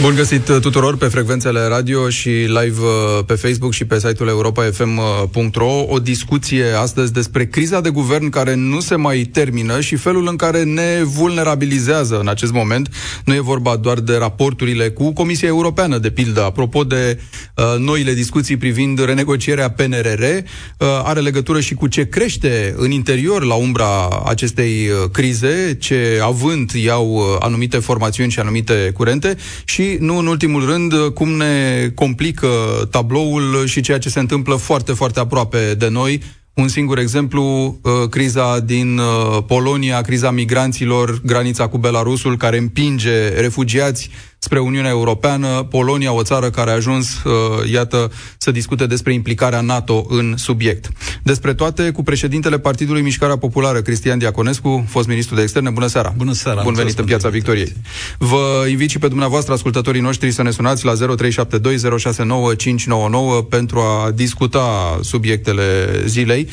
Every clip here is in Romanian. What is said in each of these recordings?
Bun găsit uh, tuturor pe frecvențele radio și live uh, pe Facebook și pe site-ul europa.fm.ro O discuție astăzi despre criza de guvern care nu se mai termină și felul în care ne vulnerabilizează în acest moment. Nu e vorba doar de raporturile cu Comisia Europeană, de pildă. Apropo de uh, noile discuții privind renegocierea PNRR, uh, are legătură și cu ce crește în interior la umbra acestei uh, crize, ce avânt iau uh, anumite formațiuni și anumite curente și nu în ultimul rând, cum ne complică tabloul și ceea ce se întâmplă foarte, foarte aproape de noi. Un singur exemplu, uh, criza din uh, Polonia, criza migranților, granița cu Belarusul, care împinge refugiați spre Uniunea Europeană, Polonia, o țară care a ajuns, uh, iată, să discute despre implicarea NATO în subiect. Despre toate, cu președintele Partidului Mișcarea Populară, Cristian Diaconescu, fost ministru de externe. Bună seara! Bună seara! Bun venit în Piața Victoriei! Vă invit și pe dumneavoastră, ascultătorii noștri, să ne sunați la 0372069599 pentru a discuta subiectele zilei.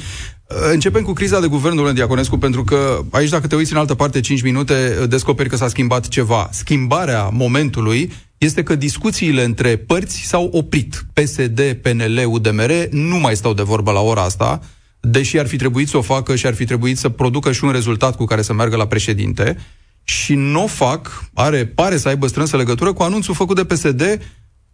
Începem cu criza de guvern, domnule Diaconescu, pentru că aici, dacă te uiți în altă parte 5 minute, descoperi că s-a schimbat ceva. Schimbarea momentului este că discuțiile între părți s-au oprit. PSD, PNL, UDMR nu mai stau de vorbă la ora asta, deși ar fi trebuit să o facă și ar fi trebuit să producă și un rezultat cu care să meargă la președinte. Și nu o fac, are, pare să aibă strânsă legătură cu anunțul făcut de PSD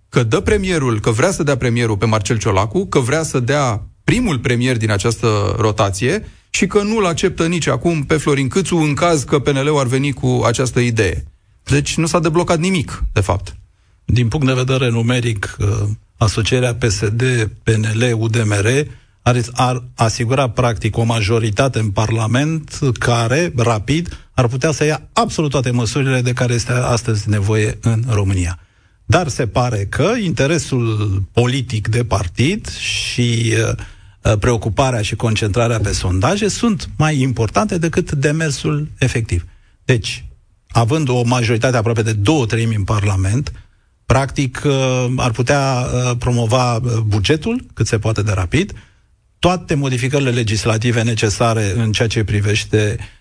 că dă premierul, că vrea să dea premierul pe Marcel Ciolacu, că vrea să dea primul premier din această rotație și că nu-l acceptă nici acum pe Florin Câțu în caz că PNL-ul ar veni cu această idee. Deci nu s-a deblocat nimic, de fapt. Din punct de vedere numeric, uh, asocierea PSD, PNL, UDMR ar, ar asigura practic o majoritate în Parlament care, rapid, ar putea să ia absolut toate măsurile de care este astăzi nevoie în România. Dar se pare că interesul politic de partid și uh, Uh, preocuparea și concentrarea pe sondaje sunt mai importante decât demersul efectiv. Deci, având o majoritate aproape de două treimi în Parlament, practic uh, ar putea uh, promova bugetul cât se poate de rapid, toate modificările legislative necesare în ceea ce privește Uh,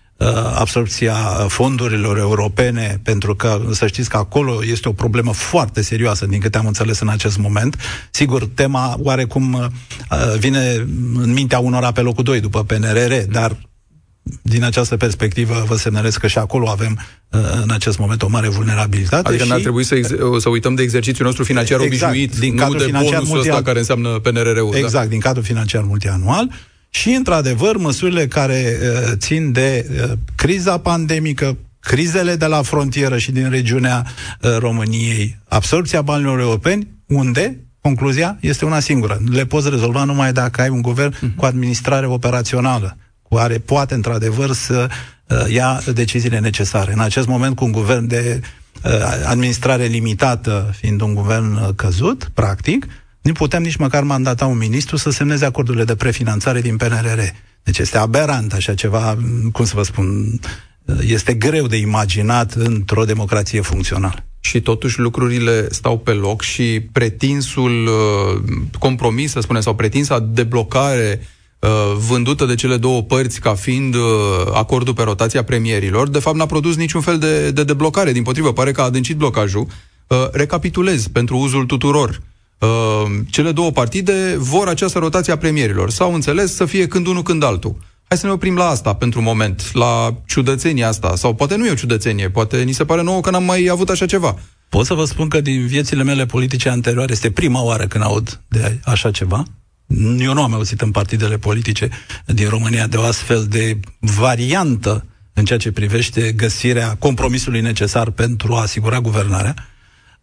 absorpția fondurilor europene, pentru că să știți că acolo este o problemă foarte serioasă, din câte am înțeles în acest moment. Sigur, tema oarecum uh, vine în mintea unora pe locul 2 după PNRR, dar din această perspectivă vă semnalez că și acolo avem uh, în acest moment o mare vulnerabilitate. Adică și... n-ar trebui să, ex- să uităm de exercițiul nostru financiar exact, obișnuit, din nu de bonusul multian... ăsta care înseamnă PNRR-ul. Da? Exact, da? din cadrul financiar multianual și, într-adevăr, măsurile care uh, țin de uh, criza pandemică, crizele de la frontieră și din regiunea uh, României, absorpția banilor europeni, unde concluzia este una singură. Le poți rezolva numai dacă ai un guvern uh-huh. cu administrare operațională, care poate, într-adevăr, să uh, ia deciziile necesare. În acest moment, cu un guvern de uh, administrare limitată, fiind un guvern uh, căzut, practic, nu putem nici măcar mandata un ministru să semneze acordurile de prefinanțare din PNRR. Deci este aberant așa ceva, cum să vă spun, este greu de imaginat într-o democrație funcțională. Și totuși lucrurile stau pe loc și pretinsul uh, compromis, să spunem, sau pretinsa deblocare uh, vândută de cele două părți ca fiind uh, acordul pe rotația premierilor, de fapt n-a produs niciun fel de, de deblocare. Din potrivă, pare că a adâncit blocajul. Recapitulez pentru uzul tuturor. Uh, cele două partide vor această rotație a premierilor. S-au înțeles să fie când unul, când altul. Hai să ne oprim la asta pentru moment, la ciudățenia asta. Sau poate nu e o ciudățenie, poate ni se pare nouă că n-am mai avut așa ceva. Pot să vă spun că din viețile mele politice anterioare este prima oară când aud de așa ceva. Eu nu am auzit în partidele politice din România de o astfel de variantă în ceea ce privește găsirea compromisului necesar pentru a asigura guvernarea.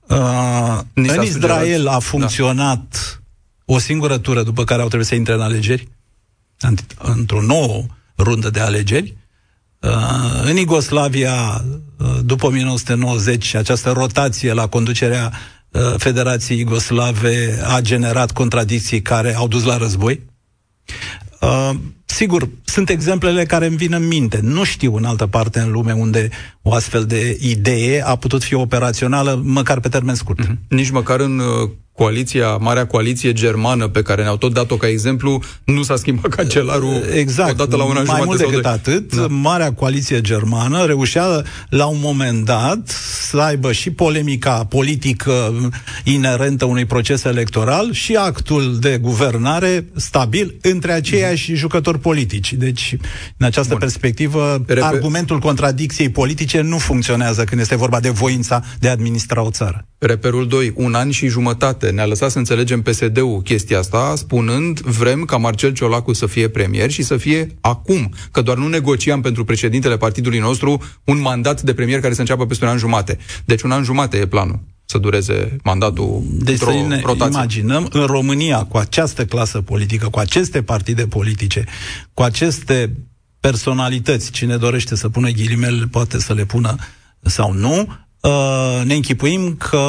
Uh, în Israel a funcționat da. o singură tură după care au trebuit să intre în alegeri, într-o nouă rundă de alegeri. Uh, în Iugoslavia, uh, după 1990, această rotație la conducerea uh, Federației Iugoslave a generat contradicții care au dus la război. Uh, sigur, sunt exemplele care îmi vin în minte. Nu știu în altă parte în lume unde o astfel de idee a putut fi operațională, măcar pe termen scurt. Mm-hmm. Nici măcar în uh, coaliția, marea coaliție germană pe care ne-au tot dat-o ca exemplu, nu s-a schimbat cancelarul exact. odată la un an Mai mult decât de... atât, da. marea coaliție germană reușea la un moment dat să aibă și polemica politică inerentă unui proces electoral și actul de guvernare stabil între aceiași mm. jucători politici. Deci, în această Bun. perspectivă, Repe... argumentul contradicției politice nu funcționează când este vorba de voința de a administra o țară. Reperul 2. Un an și jumătate ne-a lăsat să înțelegem PSD-ul chestia asta, spunând vrem ca Marcel Ciolacu să fie premier și să fie acum, că doar nu negociam pentru președintele partidului nostru un mandat de premier care să înceapă peste un an jumate. Deci un an jumate e planul să dureze mandatul Deci să ne rotație. imaginăm în România cu această clasă politică, cu aceste partide politice, cu aceste personalități, cine dorește să pună ghilimele poate să le pună sau nu, Uh, ne închipuim că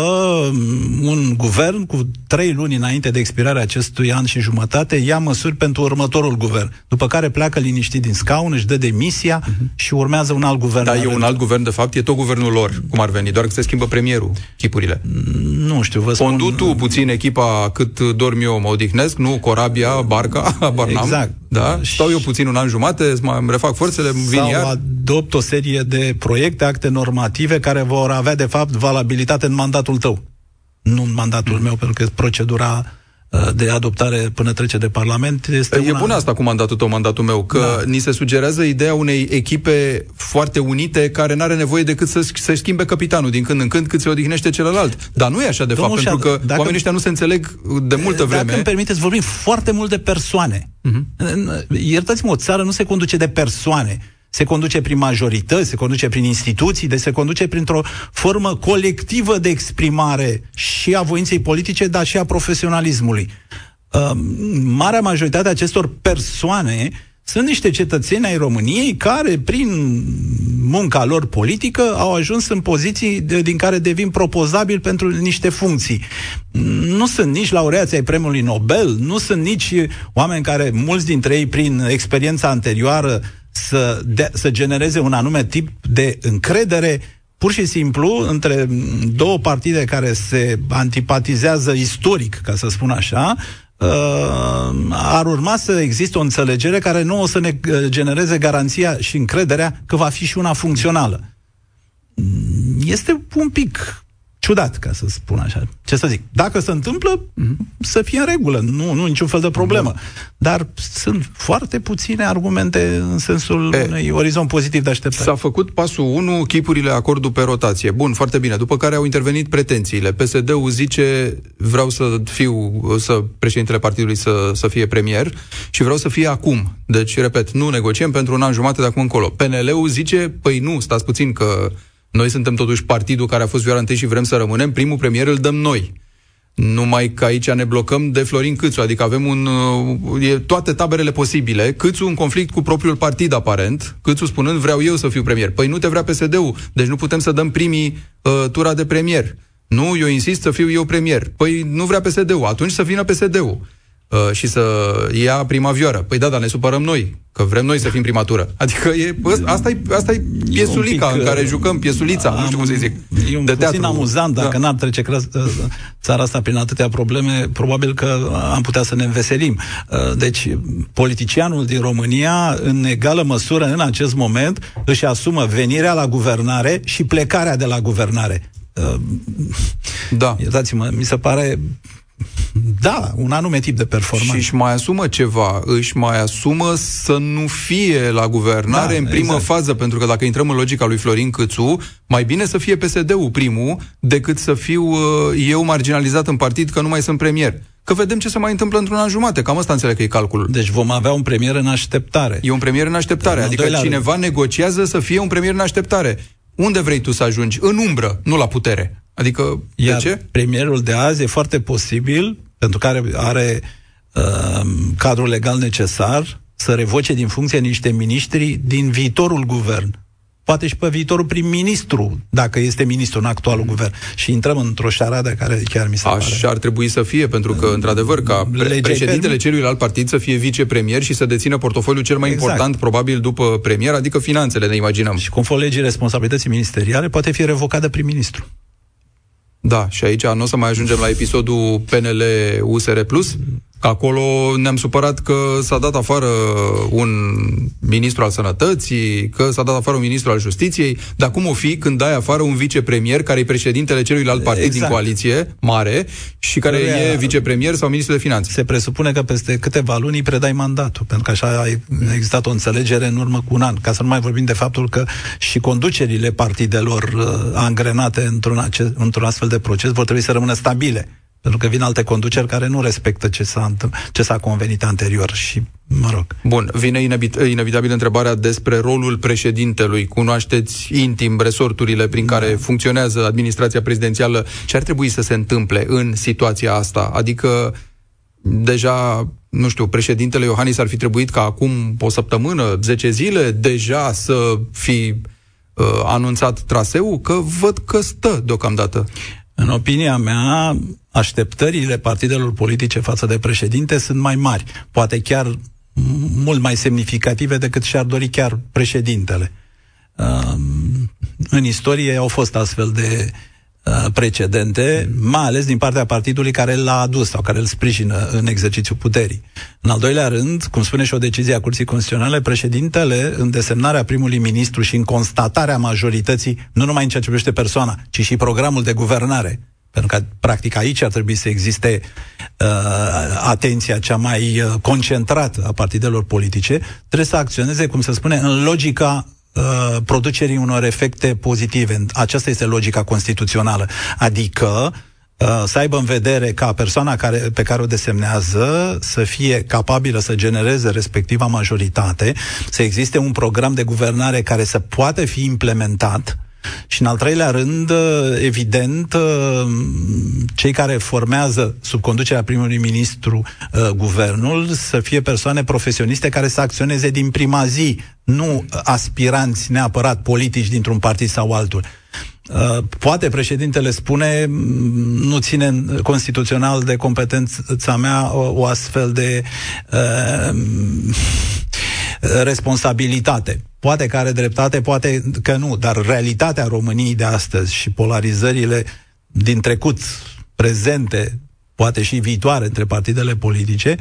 un guvern cu trei luni înainte de expirarea acestui an și jumătate ia măsuri pentru următorul guvern, după care pleacă liniștit din scaun, își dă demisia uh-huh. și urmează un alt guvern. Da, e un alt guvern, de fapt, e tot guvernul lor, cum ar veni, doar că se schimbă premierul, chipurile. Nu știu, vă spun... Condutu puțin echipa cât dorm eu, mă odihnesc, nu? Corabia, Barca, Barnam. Exact. Da? Stau eu puțin un an jumate, îmi refac forțele, vin Sau iar. adopt o serie de proiecte, acte normative care vor avea, de fapt, valabilitate în mandatul tău. Nu în mandatul mm. meu, pentru că procedura Uh, de adoptare până trece de Parlament. Este e una... bun asta cu mandatul tău, mandatul meu, că da. ni se sugerează ideea unei echipe foarte unite care nu are nevoie decât să, să schimbe capitanul din când în când cât se odihnește celălalt. Dar nu e așa de Domnul fapt, pentru că dacă, oamenii ăștia nu se înțeleg de multă vreme. Dacă îmi permiteți, vorbim foarte mult de persoane. Uh-huh. Iertați-mă, o țară nu se conduce de persoane se conduce prin majorități, se conduce prin instituții, deci se conduce printr-o formă colectivă de exprimare și a voinței politice, dar și a profesionalismului. Uh, marea majoritate a acestor persoane sunt niște cetățeni ai României care, prin munca lor politică, au ajuns în poziții de, din care devin propozabili pentru niște funcții. Nu sunt nici laureați ai premiului Nobel, nu sunt nici oameni care, mulți dintre ei, prin experiența anterioară, să, de, să genereze un anume tip de încredere pur și simplu între două partide care se antipatizează istoric, ca să spun așa, uh, ar urma să existe o înțelegere care nu o să ne uh, genereze garanția și încrederea că va fi și una funcțională. Este un pic ciudat, ca să spun așa. Ce să zic? Dacă se întâmplă, mm-hmm. să fie în regulă, nu, nu niciun fel de problemă. Mm-hmm. Dar sunt foarte puține argumente în sensul e, unui orizont pozitiv de așteptare. S-a făcut pasul 1, chipurile acordul pe rotație. Bun, foarte bine. După care au intervenit pretențiile. PSD-ul zice, vreau să fiu, să președintele partidului să, să fie premier și vreau să fie acum. Deci, repet, nu negociem pentru un an jumate de acum încolo. PNL-ul zice, păi nu, stați puțin că noi suntem totuși partidul care a fost vioara întâi și vrem să rămânem. Primul premier îl dăm noi. Numai că aici ne blocăm de Florin Câțu, adică avem un, uh, e, toate taberele posibile. Câțu în conflict cu propriul partid, aparent. Câțu spunând, vreau eu să fiu premier. Păi nu te vrea PSD-ul, deci nu putem să dăm primii uh, tura de premier. Nu, eu insist să fiu eu premier. Păi nu vrea PSD-ul, atunci să vină PSD-ul uh, și să ia prima vioară. Păi da, dar ne supărăm noi, că vrem noi să fim primatură. Adică e, asta e, asta e piesulica pic, în care uh, jucăm, piesulița, am, nu știu cum să zic. E un de puțin teatru. amuzant, dacă da. n-ar trece uh, țara asta prin atâtea probleme, probabil că am putea să ne înveselim. Uh, deci, politicianul din România, în egală măsură, în acest moment, își asumă venirea la guvernare și plecarea de la guvernare. Da. Iertați-mă, mi se pare da, un anume tip de performanță. Și își mai asumă ceva, își mai asumă să nu fie la guvernare da, în primă exact. fază, pentru că dacă intrăm în logica lui Florin Câțu, mai bine să fie PSD-ul primul decât să fiu uh, eu marginalizat în partid că nu mai sunt premier. Că vedem ce se mai întâmplă într-un an jumate. Cam asta înțeleg că e calculul. Deci vom avea un premier în așteptare. E un premier în așteptare. Adică cineva rând. negociază să fie un premier în așteptare. Unde vrei tu să ajungi? În umbră, nu la putere. Adică, Iar de ce? premierul de azi e foarte posibil, pentru că are, are uh, cadrul legal necesar, să revoce din funcție niște miniștri din viitorul guvern poate și pe viitorul prim-ministru, dacă este ministru în actualul mm. guvern. Și intrăm într-o șaradă care chiar mi se Așa pare. ar trebui să fie, pentru că, într-adevăr, ca pre- președintele celuilalt partid să fie vicepremier și să dețină portofoliul cel mai exact. important, probabil, după premier, adică finanțele, ne imaginăm. Și conform legii responsabilității ministeriale, poate fi revocat de prim-ministru. Da, și aici nu o să mai ajungem la episodul PNL-USR+, că acolo ne-am supărat că s-a dat afară un ministru al sănătății, că s-a dat afară un ministru al justiției, dar cum o fi când dai afară un vicepremier care e președintele celuilalt partid exact. din coaliție mare și care Căruia e vicepremier sau ministru de finanțe? Se presupune că peste câteva luni îi predai mandatul, pentru că așa a existat o înțelegere în urmă cu un an, ca să nu mai vorbim de faptul că și conducerile partidelor uh, angrenate într-un, ace- într-un astfel de proces vor trebui să rămână stabile pentru că vin alte conduceri care nu respectă ce s-a, ce s-a convenit anterior și, mă rog. Bun, vine inevit- inevitabil întrebarea despre rolul președintelui. Cunoașteți intim resorturile prin care da. funcționează administrația prezidențială. Ce ar trebui să se întâmple în situația asta? Adică, deja, nu știu, președintele Iohannis ar fi trebuit ca acum o săptămână, 10 zile, deja să fi uh, anunțat traseul, că văd că stă deocamdată. În opinia mea, așteptările partidelor politice față de președinte sunt mai mari, poate chiar mult mai semnificative decât și-ar dori chiar președintele. În istorie au fost astfel de Uh, precedente, mai ales din partea partidului care l-a adus sau care îl sprijină în exercițiul puterii. În al doilea rând, cum spune și o decizie a Curții Constituționale, președintele, în desemnarea primului ministru și în constatarea majorității, nu numai în ceea ce privește persoana, ci și programul de guvernare, pentru că, practic, aici ar trebui să existe uh, atenția cea mai uh, concentrată a partidelor politice, trebuie să acționeze, cum se spune, în logica Uh, producerii unor efecte pozitive. Aceasta este logica constituțională. Adică uh, să aibă în vedere ca persoana care, pe care o desemnează să fie capabilă să genereze respectiva majoritate, să existe un program de guvernare care să poată fi implementat și în al treilea rând, evident, cei care formează sub conducerea primului ministru uh, guvernul să fie persoane profesioniste care să acționeze din prima zi, nu aspiranți neapărat politici dintr-un partid sau altul. Uh, poate președintele spune, nu ține constituțional de competența mea o, o astfel de uh, responsabilitate. Poate că are dreptate, poate că nu, dar realitatea României de astăzi și polarizările din trecut, prezente, poate și viitoare între partidele politice,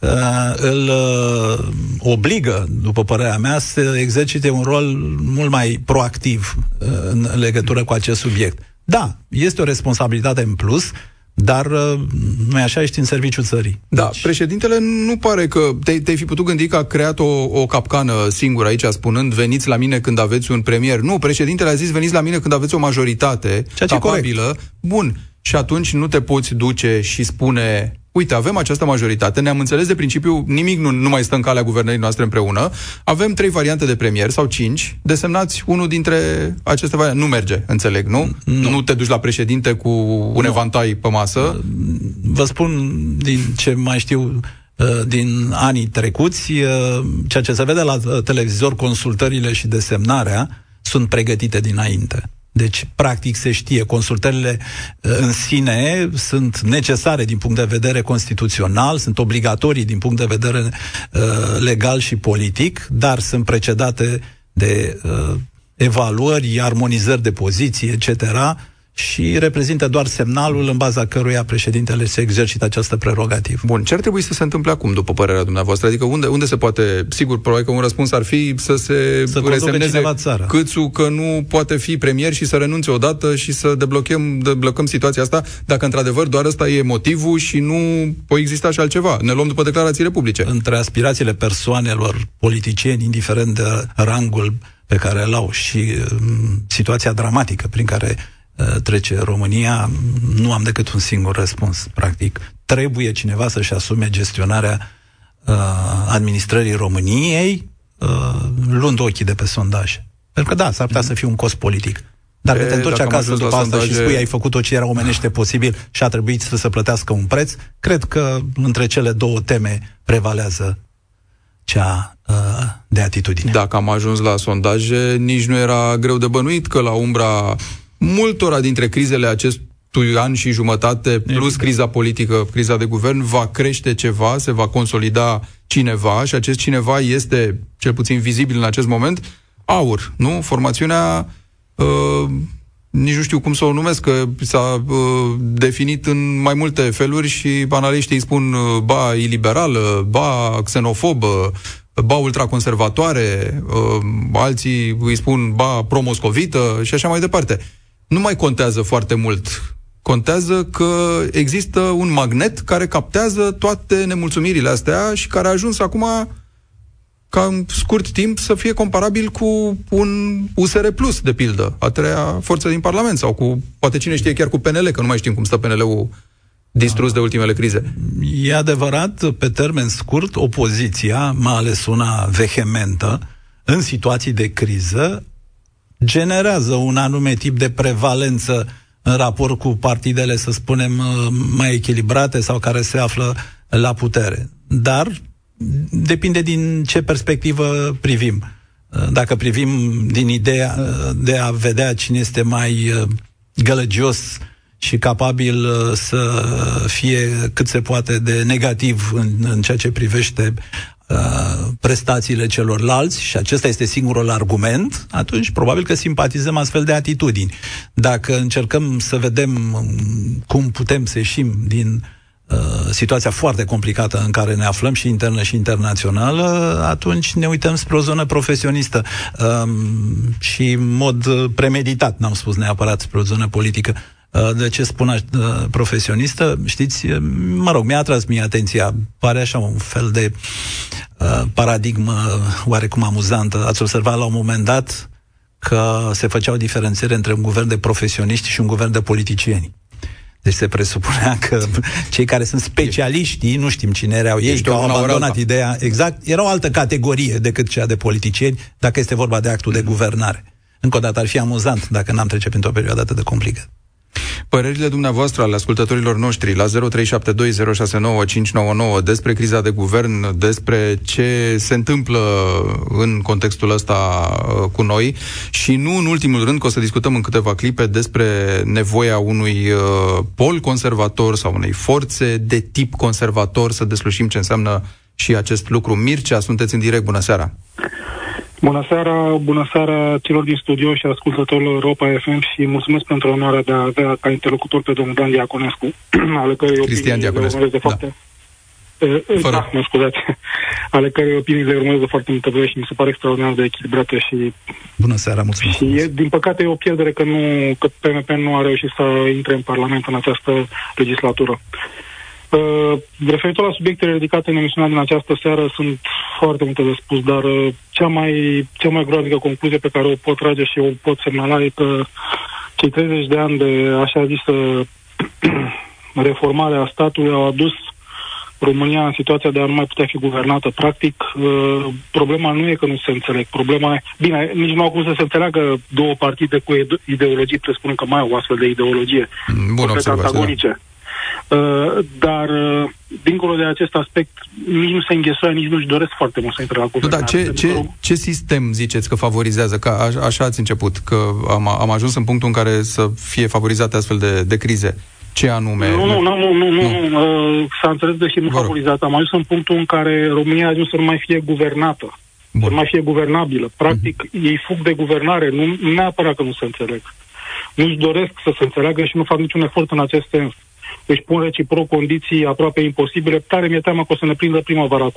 uh, îl uh, obligă, după părerea mea, să exercite un rol mult mai proactiv uh, în legătură cu acest subiect. Da, este o responsabilitate în plus, dar uh, nu așa, ești în serviciul țării. Da, deci... președintele nu pare că te, te-ai fi putut gândi că a creat o, o capcană singură aici, spunând veniți la mine când aveți un premier. Nu, președintele a zis veniți la mine când aveți o majoritate Ceea capabilă. Bun, și atunci nu te poți duce și spune uite, avem această majoritate, ne-am înțeles de principiu, nimic nu, nu mai stă în calea guvernării noastre împreună, avem trei variante de premier sau cinci, desemnați unul dintre aceste variante. Nu merge, înțeleg, nu? Nu, nu te duci la președinte cu un nu. evantai pe masă? Vă spun din ce mai știu uh, din anii trecuți, uh, ceea ce se vede la uh, televizor, consultările și desemnarea sunt pregătite dinainte. Deci, practic, se știe, consultările uh, în sine sunt necesare din punct de vedere constituțional, sunt obligatorii din punct de vedere uh, legal și politic, dar sunt precedate de uh, evaluări, armonizări de poziții, etc., și reprezintă doar semnalul în baza căruia președintele se exercită această prerogativă. Bun, ce ar trebui să se întâmple acum, după părerea dumneavoastră? Adică unde, unde se poate, sigur, probabil că un răspuns ar fi să se să resemneze câțu că nu poate fi premier și să renunțe odată și să deblochem, deblocăm situația asta, dacă într-adevăr doar ăsta e motivul și nu poate exista și altceva. Ne luăm după declarațiile publice. Între aspirațiile persoanelor politicieni, indiferent de rangul pe care îl au și um, situația dramatică prin care Uh, trece România, nu am decât un singur răspuns, practic. Trebuie cineva să-și asume gestionarea uh, administrării României, uh, luând ochii de pe sondaj. Pentru că da, s-ar putea să fie un cost politic. Dar când te întorci acasă după asta sondaje... și spui ai făcut tot ce era omenește posibil și a trebuit să se plătească un preț, cred că între cele două teme prevalează cea uh, de atitudine. Dacă am ajuns la sondaje, nici nu era greu de bănuit că la umbra multora dintre crizele acestui an și jumătate, plus Evident. criza politică, criza de guvern, va crește ceva, se va consolida cineva și acest cineva este, cel puțin vizibil în acest moment, aur, nu? Formațiunea uh, nici nu știu cum să o numesc, că s-a uh, definit în mai multe feluri și analiștii îi spun uh, ba iliberală, ba xenofobă, ba ultraconservatoare, uh, alții îi spun ba promoscovită și așa mai departe. Nu mai contează foarte mult. Contează că există un magnet care captează toate nemulțumirile astea și care a ajuns acum ca în scurt timp să fie comparabil cu un USR Plus, de pildă, a treia forță din Parlament, sau cu, poate cine știe, chiar cu PNL, că nu mai știm cum stă PNL-ul distrus de ultimele crize. E adevărat, pe termen scurt, opoziția, mai ales una vehementă, în situații de criză, generează un anume tip de prevalență în raport cu partidele, să spunem, mai echilibrate sau care se află la putere. Dar depinde din ce perspectivă privim. Dacă privim din ideea de a vedea cine este mai gălăgios și capabil să fie cât se poate de negativ în, în ceea ce privește uh, prestațiile celorlalți și acesta este singurul argument, atunci probabil că simpatizăm astfel de atitudini. Dacă încercăm să vedem cum putem să ieșim din uh, Uh, situația foarte complicată în care ne aflăm și internă și internațională, atunci ne uităm spre o zonă profesionistă um, și în mod premeditat, n-am spus neapărat spre o zonă politică. Uh, de ce spun uh, profesionistă? Știți, mă rog, mi-a atras mie atenția, pare așa un fel de paradigmă oarecum amuzantă. Ați observat la un moment dat că se făceau diferențiere între un guvern de profesioniști și un guvern de politicieni. Deci se presupunea că cei care sunt specialiști, nu știm cine erau ei, că au abandonat ideea, exact, era o altă categorie decât cea de politicieni, dacă este vorba de actul de guvernare. Încă o dată ar fi amuzant dacă n-am trece printr-o perioadă atât de complicată. Părerile dumneavoastră ale ascultătorilor noștri la 0372069599 despre criza de guvern, despre ce se întâmplă în contextul ăsta uh, cu noi și nu în ultimul rând că o să discutăm în câteva clipe despre nevoia unui uh, pol conservator sau unei forțe de tip conservator să deslușim ce înseamnă și acest lucru. Mircea, sunteți în direct, bună seara! Bună seara, bună seara celor din studio și ascultătorilor Europa FM și mulțumesc pentru onoarea de a avea ca interlocutor pe domnul Dan Diaconescu, ale cărei Cristian Diaconescu, de foarte... Da. Fără. Da, mă scuzați. ale cărei opinii le urmez de foarte multă vreme și mi se pare extraordinar de echilibrate și... Bună seara, mulțumesc. Și e, din păcate e o pierdere că, nu, că PMP nu a reușit să intre în Parlament în această legislatură. Uh, referitor la subiectele ridicate în emisiunea din această seară, sunt foarte multe de spus, dar uh, cea mai, cea mai groaznică concluzie pe care o pot trage și o pot semnala e că cei 30 de ani de așa zisă reformare a statului au adus România în situația de a nu mai putea fi guvernată. Practic, uh, problema nu e că nu se înțeleg. Problema e... Bine, nici nu au cum să se înțeleagă două partide cu ideologii, presupun că mai au o astfel de ideologie. Bun antagonice. Da. Uh, dar, uh, dincolo de acest aspect, nici nu se înghesuie, nici nu-și doresc foarte mult să intre la guvernare. Da, ce, ce, ce sistem ziceți că favorizează? Că a, așa ați început, că am, am ajuns în punctul în care să fie favorizate astfel de, de crize. Ce anume? Nu, nu, nu, nu, nu, nu. nu. Uh, s-a înțeles, deși nu favorizat. Am ajuns în punctul în care România a ajuns să nu mai fie guvernată. Bun. Să nu mai fie guvernabilă. Practic, uh-huh. ei fug de guvernare, nu neapărat că nu se înțeleg. Nu-și doresc să se înțeleagă și nu fac niciun efort în acest sens își pun reciproc condiții aproape imposibile, tare mi-e teamă că o să ne prindă primăvara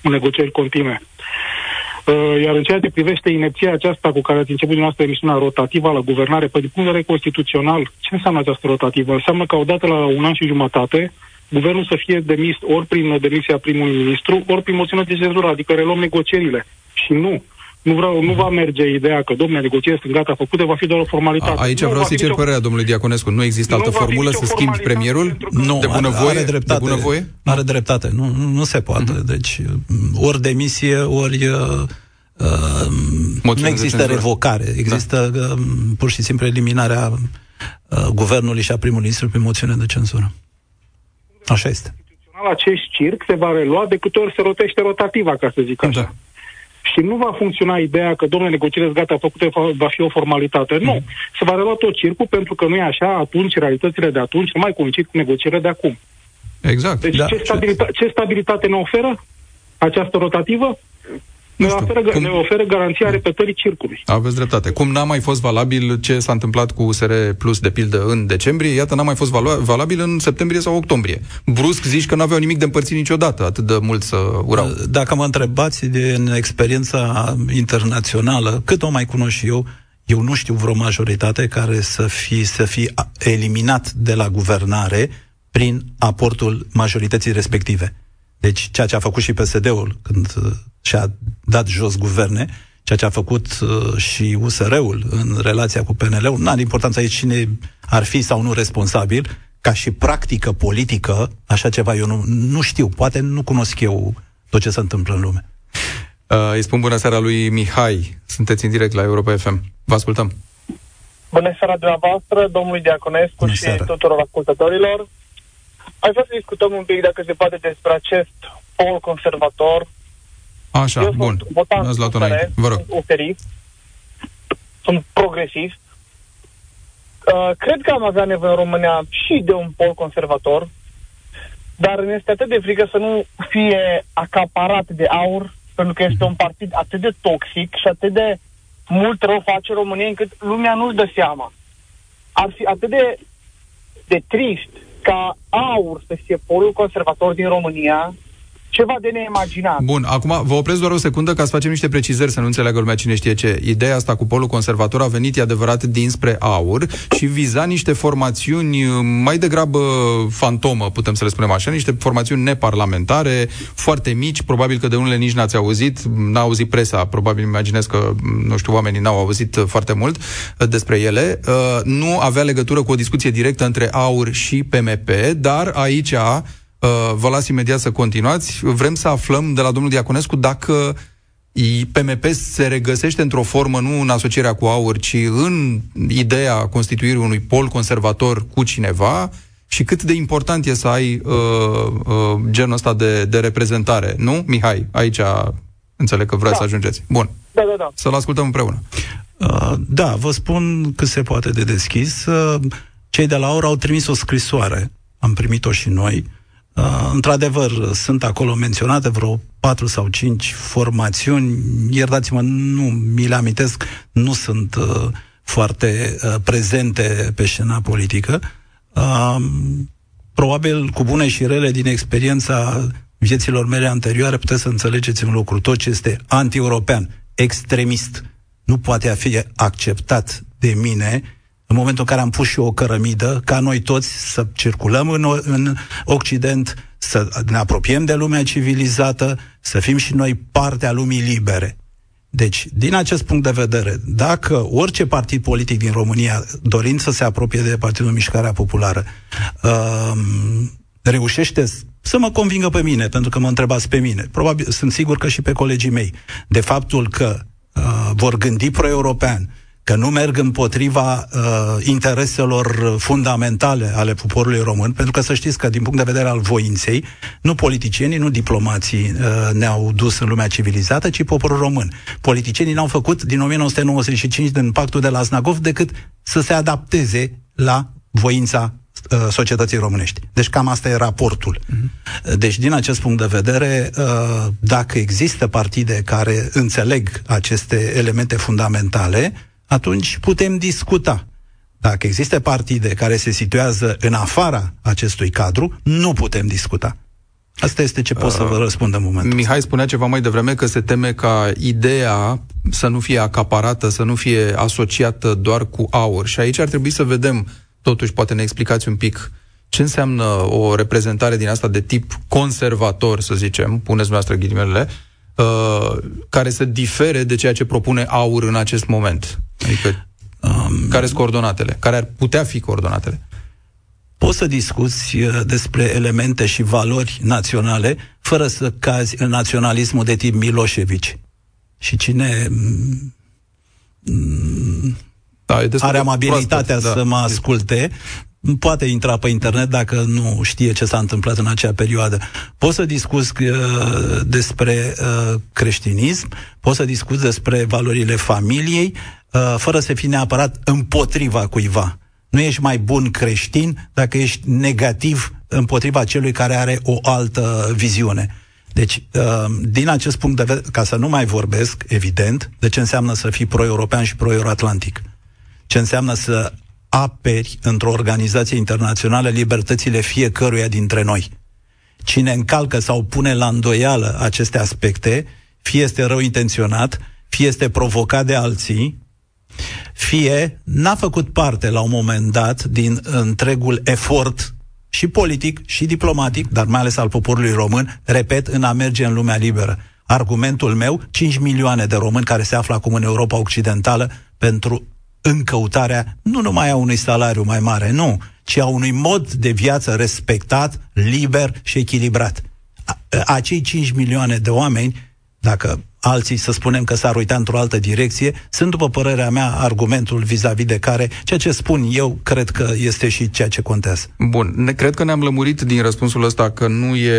cu negocieri continue. Uh, iar în ceea ce privește inepția aceasta cu care ați început dumneavoastră emisiunea rotativă la guvernare, pe din punct de vedere constituțional, ce înseamnă această rotativă? Înseamnă că odată la un an și jumătate, guvernul să fie demis ori prin demisia primului ministru, ori prin moțiune de cenzură, adică reluăm negocierile. Și nu. Nu, vreau, nu va merge ideea că, domnule, negocierile sunt gata făcute, va fi doar o formalitate. A, aici nu vreau să cer părerea domnului Diaconescu. Nu există altă formulă să schimbi premierul? Nu, de bună voie? Are dreptate. De bună voie? Are dreptate. Nu, nu se poate. Uh-huh. Deci, ori demisie, ori... Uh, uh, nu există revocare. Există da. uh, pur și simplu eliminarea uh, guvernului și a primului ministru prin moțiune de cenzură. Așa este. Acest circ se va relua de câte ori se rotește rotativa, ca să zic așa. Da și nu va funcționa ideea că, domnule, negocierile gata făcute, va fi o formalitate. Nu. Mm. Se va relua tot circul, pentru că nu e așa, atunci realitățile de atunci nu mai coincid cu negocierile de acum. Exact. Deci da. ce, stabilitate, ce stabilitate ne oferă această rotativă? Ne, oferă, cum... ne oferă garanția repetării circului. Aveți dreptate. Cum n-a mai fost valabil ce s-a întâmplat cu USR Plus, de pildă, în decembrie, iată, n-a mai fost valabil în septembrie sau octombrie. Brusc zici că n-aveau nimic de împărțit niciodată, atât de mult să urau. Dacă mă întrebați din experiența internațională, cât o mai cunosc și eu, eu nu știu vreo majoritate care să fi, să fi eliminat de la guvernare prin aportul majorității respective. Deci ceea ce a făcut și PSD-ul când uh, și-a dat jos guverne, ceea ce a făcut uh, și USR-ul în relația cu PNL-ul, n-are importanță aici cine ar fi sau nu responsabil, ca și practică politică, așa ceva eu nu, nu știu, poate nu cunosc eu tot ce se întâmplă în lume. Uh, îi spun bună seara lui Mihai, sunteți în direct la Europa FM. Vă ascultăm. Bună seara dumneavoastră, domnului Diaconescu bună și seara. tuturor ascultătorilor. Aș vrea să discutăm un pic, dacă se poate, despre acest pol conservator. Așa, Eu bun. Ați luat înainte. Vă rog. Sunt sunt progresiv. Uh, cred că am avea nevoie în România și de un pol conservator, dar ne este atât de frică să nu fie acaparat de aur, pentru că este un partid atât de toxic și atât de mult rău face România încât lumea nu-și dă seama. Ar fi atât de, de trist ca aur să fie polul conservator din România, ceva de neimaginat. Bun, acum vă opresc doar o secundă ca să facem niște precizări, să nu înțeleagă lumea cine știe ce. Ideea asta cu polul conservator a venit, e adevărat, dinspre aur și viza niște formațiuni mai degrabă fantomă, putem să le spunem așa, niște formațiuni neparlamentare, foarte mici, probabil că de unele nici n-ați auzit, n-a auzit presa, probabil imaginez că, nu știu, oamenii n-au auzit foarte mult despre ele. Uh, nu avea legătură cu o discuție directă între aur și PMP, dar aici Uh, vă las imediat să continuați. Vrem să aflăm de la domnul Diaconescu dacă PMP se regăsește într-o formă, nu în asocierea cu aur, ci în ideea constituirii unui pol conservator cu cineva și cât de important e să ai uh, uh, genul ăsta de, de reprezentare, nu? Mihai, aici înțeleg că vreți da. să ajungeți. Bun. Da, da, da. Să-l ascultăm împreună. Uh, da, vă spun cât se poate de deschis. Uh, cei de la AUR au trimis o scrisoare, am primit-o și noi, Uh, într-adevăr, sunt acolo menționate vreo patru sau cinci formațiuni. Iertați-mă, nu mi le amintesc, nu sunt uh, foarte uh, prezente pe scena politică. Uh, probabil cu bune și rele din experiența vieților mele anterioare puteți să înțelegeți un lucru. Tot ce este anti-european, extremist, nu poate fi acceptat de mine în momentul în care am pus și o cărămidă, ca noi toți să circulăm în, în Occident, să ne apropiem de lumea civilizată, să fim și noi parte a lumii libere. Deci, din acest punct de vedere, dacă orice partid politic din România, dorind să se apropie de Partidul Mișcarea Populară, uh, reușește să mă convingă pe mine, pentru că mă întrebați pe mine, probabil sunt sigur că și pe colegii mei, de faptul că uh, vor gândi pro-european, că nu merg împotriva uh, intereselor fundamentale ale poporului român, pentru că să știți că din punct de vedere al voinței, nu politicienii, nu diplomații uh, ne-au dus în lumea civilizată, ci poporul român. Politicienii n-au făcut din 1995, din pactul de la Znagov, decât să se adapteze la voința uh, societății românești. Deci cam asta e raportul. Uh-huh. Deci din acest punct de vedere, uh, dacă există partide care înțeleg aceste elemente fundamentale, atunci putem discuta. Dacă există partide care se situează în afara acestui cadru, nu putem discuta. Asta este ce pot să vă uh, răspund în momentul Mihai spunea ceva mai devreme că se teme ca ideea să nu fie acaparată, să nu fie asociată doar cu aur. Și aici ar trebui să vedem, totuși, poate ne explicați un pic ce înseamnă o reprezentare din asta de tip conservator, să zicem, puneți noastră ghilimelele, uh, care să difere de ceea ce propune aur în acest moment. Adică, um, care sunt coordonatele? Care ar putea fi coordonatele? Poți să discuți uh, despre elemente și valori naționale fără să cazi în naționalismul de tip Milosevic. Și cine mm, da, are amabilitatea proaspăt, să da. mă asculte, poate intra pe internet dacă nu știe ce s-a întâmplat în acea perioadă. Poți să discuți uh, despre uh, creștinism, poți să discuți despre valorile familiei, uh, fără să fii neapărat împotriva cuiva. Nu ești mai bun creștin dacă ești negativ împotriva celui care are o altă viziune. Deci, uh, din acest punct de vedere, ca să nu mai vorbesc, evident, de ce înseamnă să fii pro-european și pro-euroatlantic. Ce înseamnă să aperi într-o organizație internațională libertățile fiecăruia dintre noi. Cine încalcă sau pune la îndoială aceste aspecte, fie este rău intenționat, fie este provocat de alții, fie n-a făcut parte la un moment dat din întregul efort și politic și diplomatic, dar mai ales al poporului român, repet, în a merge în lumea liberă. Argumentul meu, 5 milioane de români care se află acum în Europa Occidentală pentru în căutarea nu numai a unui salariu mai mare, nu, ci a unui mod de viață respectat, liber și echilibrat. Acei 5 milioane de oameni, dacă alții să spunem că s-ar uita într-o altă direcție, sunt, după părerea mea, argumentul vis-a-vis de care ceea ce spun eu cred că este și ceea ce contează. Bun, ne, cred că ne-am lămurit din răspunsul ăsta că nu e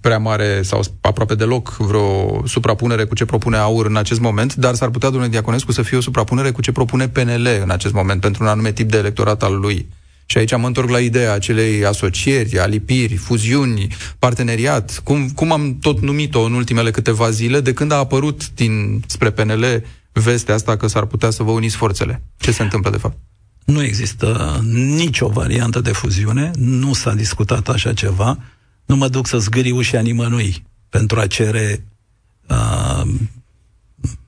prea mare sau aproape deloc vreo suprapunere cu ce propune AUR în acest moment, dar s-ar putea, domnule Diaconescu, să fie o suprapunere cu ce propune PNL în acest moment pentru un anume tip de electorat al lui. Și aici mă întorc la ideea acelei asocieri, alipiri, fuziuni, parteneriat, cum, cum am tot numit-o în ultimele câteva zile, de când a apărut din spre PNL vestea asta că s-ar putea să vă uniți forțele. Ce se întâmplă de fapt? Nu există nicio variantă de fuziune, nu s-a discutat așa ceva, nu mă duc să zgâri ușa nimănui pentru a cere, uh,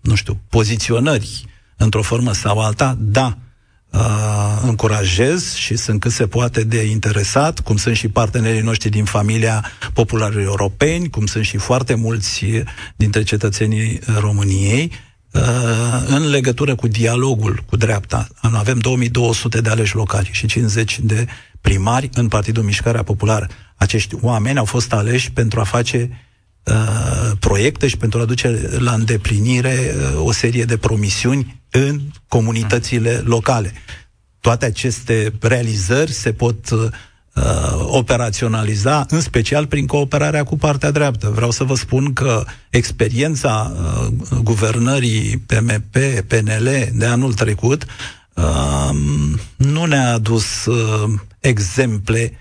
nu știu, poziționări într-o formă sau alta, da, uh, încurajez și sunt cât se poate de interesat, cum sunt și partenerii noștri din familia popularilor europeni, cum sunt și foarte mulți dintre cetățenii României, uh, în legătură cu dialogul cu dreapta. Avem 2200 de aleși locali și 50 de primari în Partidul Mișcarea Populară. Acești oameni au fost aleși pentru a face uh, proiecte și pentru a duce la îndeplinire uh, o serie de promisiuni în comunitățile locale. Toate aceste realizări se pot uh, operaționaliza, în special prin cooperarea cu partea dreaptă. Vreau să vă spun că experiența uh, guvernării PMP, PNL de anul trecut uh, nu ne-a adus uh, exemple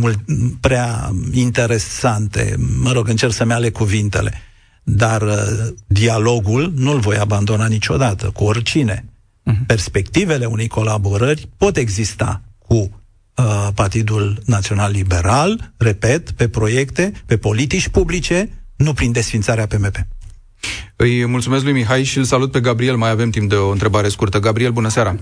mult, prea interesante. Mă rog, încerc să-mi ale cuvintele. Dar uh, dialogul nu-l voi abandona niciodată, cu oricine. Uh-huh. Perspectivele unei colaborări pot exista cu uh, Partidul Național Liberal, repet, pe proiecte, pe politici publice, nu prin desfințarea PMP. Îi mulțumesc lui Mihai și îl salut pe Gabriel. Mai avem timp de o întrebare scurtă. Gabriel, bună seara!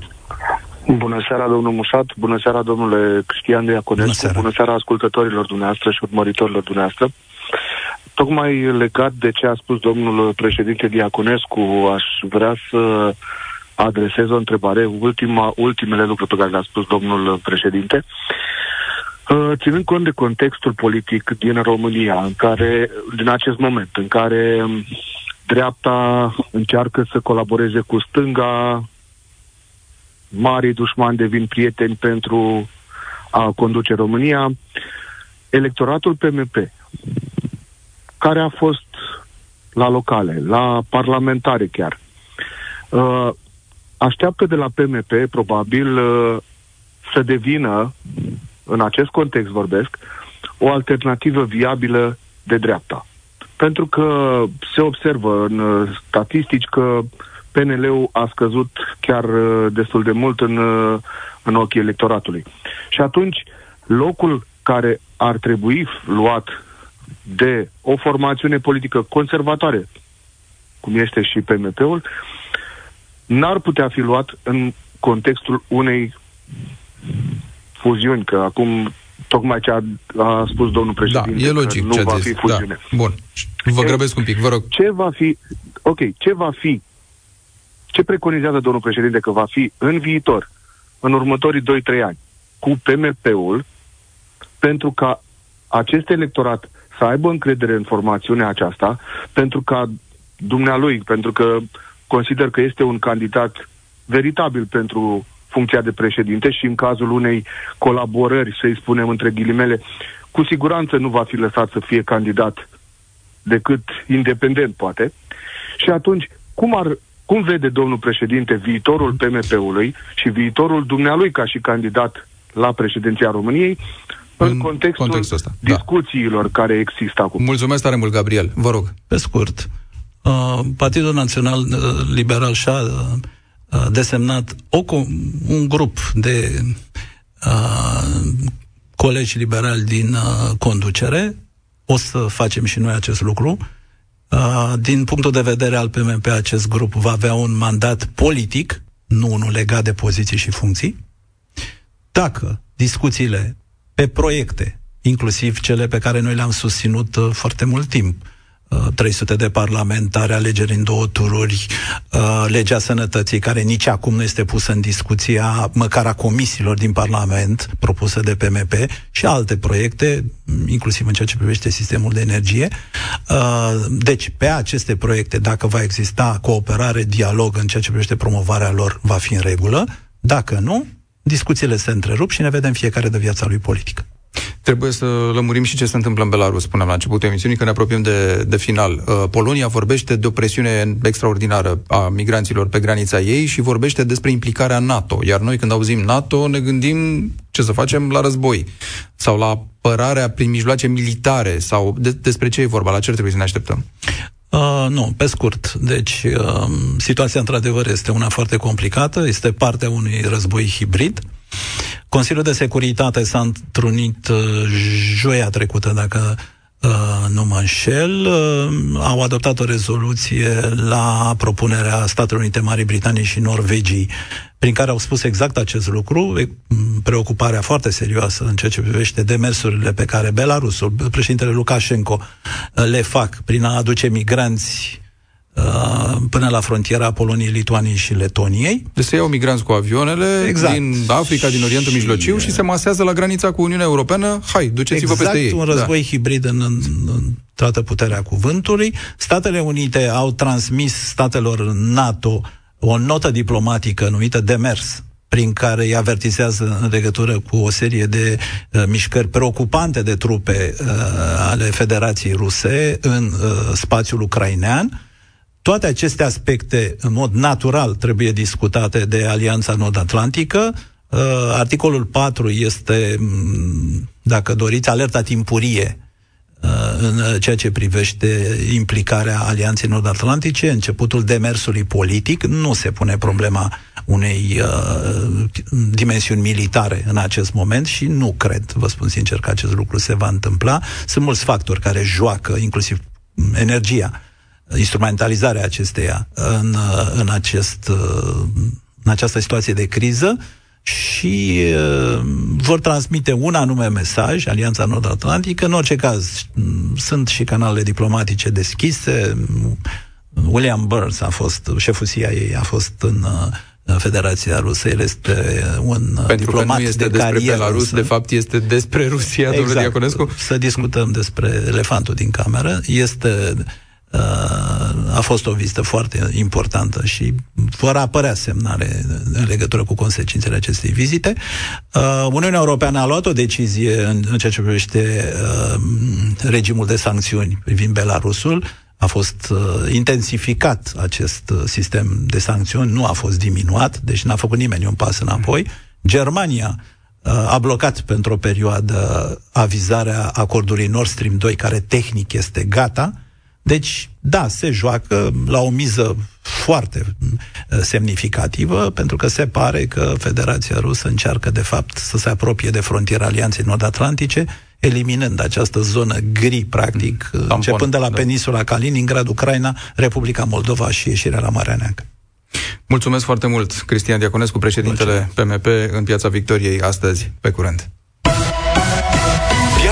Bună seara, domnul Mușat, bună seara, domnule Cristian de Iaconescu, bună seara. bună seara ascultătorilor dumneavoastră și urmăritorilor dumneavoastră. Tocmai legat de ce a spus domnul președinte Diaconescu, aș vrea să adresez o întrebare, ultima, ultimele lucruri pe care le-a spus domnul președinte. Uh, ținând cont de contextul politic din România, în care, din acest moment, în care dreapta încearcă să colaboreze cu stânga, marii dușmani devin prieteni pentru a conduce România, electoratul PMP, care a fost la locale, la parlamentare chiar, uh, așteaptă de la PMP, probabil, uh, să devină, în acest context vorbesc, o alternativă viabilă de dreapta. Pentru că se observă în uh, statistici că PNL-ul a scăzut chiar uh, destul de mult în, uh, în ochii electoratului. Și atunci, locul care ar trebui luat de o formațiune politică conservatoare, cum este și PMP-ul, n-ar putea fi luat în contextul unei fuziuni, că acum tocmai ce a, a spus domnul da, președinte, da, e logic nu ce va zis. fi fuziune. Da. Bun. Vă grăbesc un pic, vă rog. Ce va fi, ok, ce va fi, ce preconizează domnul președinte că va fi în viitor, în următorii 2-3 ani, cu PMP-ul, pentru ca acest electorat să aibă încredere în formațiunea aceasta, pentru ca dumnealui, pentru că consider că este un candidat veritabil pentru funcția de președinte și în cazul unei colaborări, să-i spunem între ghilimele, cu siguranță nu va fi lăsat să fie candidat decât independent, poate. Și atunci, cum, ar, cum vede domnul președinte viitorul PMP-ului și viitorul dumnealui ca și candidat la președinția României în, în contextul, contextul ăsta. Da. discuțiilor da. care există acum. Mulțumesc tare mult, Gabriel. Vă rog. Pe scurt, uh, Partidul Național uh, Liberal și-a uh, desemnat o, un grup de uh, colegi liberali din uh, conducere. O să facem și noi acest lucru. Uh, din punctul de vedere al PMP, acest grup va avea un mandat politic, nu unul legat de poziții și funcții. Dacă discuțiile pe proiecte, inclusiv cele pe care noi le-am susținut uh, foarte mult timp, 300 uh, de parlamentari, alegeri în două tururi, uh, legea sănătății, care nici acum nu este pusă în discuția măcar a comisiilor din Parlament, propusă de PMP, și alte proiecte, inclusiv în ceea ce privește sistemul de energie. Deci, pe aceste proiecte, dacă va exista cooperare, dialog în ceea ce privește promovarea lor, va fi în regulă. Dacă nu, discuțiile se întrerup și ne vedem fiecare de viața lui politică. Trebuie să lămurim și ce se întâmplă în Belarus, spuneam la începutul emisiunii, că ne apropiem de, de final. Uh, Polonia vorbește de o presiune extraordinară a migranților pe granița ei și vorbește despre implicarea NATO. Iar noi, când auzim NATO, ne gândim ce să facem la război sau la apărarea prin mijloace militare sau de, despre ce e vorba, la ce trebuie să ne așteptăm. Uh, nu, pe scurt. Deci, uh, situația într-adevăr este una foarte complicată, este partea unui război hibrid. Consiliul de Securitate s-a întrunit uh, joia trecută, dacă uh, nu mă înșel, uh, au adoptat o rezoluție la propunerea Statelor Unite Marii Britanii și Norvegii prin care au spus exact acest lucru, preocuparea foarte serioasă în ceea ce privește demersurile pe care Belarusul, președintele Lukashenko, le fac prin a aduce migranți uh, până la frontiera Poloniei, Lituaniei și Letoniei. Deci se iau migranți cu avioanele exact. din Africa, din Orientul și... Mijlociu și se masează la granița cu Uniunea Europeană. Hai, duceți-vă exact peste ei. un război da. hibrid în, în, în toată puterea cuvântului. Statele Unite au transmis statelor NATO o notă diplomatică numită Demers, prin care îi avertizează în legătură cu o serie de uh, mișcări preocupante de trupe uh, ale Federației Ruse în uh, spațiul ucrainean. Toate aceste aspecte, în mod natural, trebuie discutate de Alianța Nord-Atlantică. Uh, articolul 4 este, mm, dacă doriți, alerta timpurie Uh, în ceea ce privește implicarea Alianței Nord-Atlantice, începutul demersului politic, nu se pune problema unei uh, dimensiuni militare în acest moment și nu cred, vă spun sincer, că acest lucru se va întâmpla. Sunt mulți factori care joacă, inclusiv energia, instrumentalizarea acesteia în, uh, în, acest, uh, în această situație de criză și uh, vor transmite un anume mesaj, Alianța Nord-Atlantică. În orice caz, sunt și canalele diplomatice deschise. William Burns a fost, șeful CIA a fost în uh, Federația Rusă, el este un Pentru diplomat că nu este de despre carieră. Belarus, de fapt este despre Rusia, exact. domnule Diaconescu. Să discutăm despre elefantul din cameră. Este Uh, a fost o vizită foarte importantă și vor apărea semnale în legătură cu consecințele acestei vizite. Uh, Uniunea Europeană a luat o decizie în, în ceea ce privește uh, regimul de sancțiuni privind Belarusul. A fost intensificat acest sistem de sancțiuni, nu a fost diminuat, deci n-a făcut nimeni un pas înapoi. Germania a blocat pentru o perioadă avizarea acordului Nord Stream 2, care tehnic este gata, deci, da, se joacă la o miză foarte uh, semnificativă, pentru că se pare că Federația Rusă încearcă, de fapt, să se apropie de frontiera Alianței Nord-Atlantice, eliminând această zonă gri, practic, mm, Tampon, începând de la da. peninsula Kaliningrad, Ucraina, Republica Moldova și ieșirea la Marea Neagră. Mulțumesc foarte mult, Cristian Diaconescu, președintele Mulțumesc. PMP, în Piața Victoriei, astăzi. Pe curând!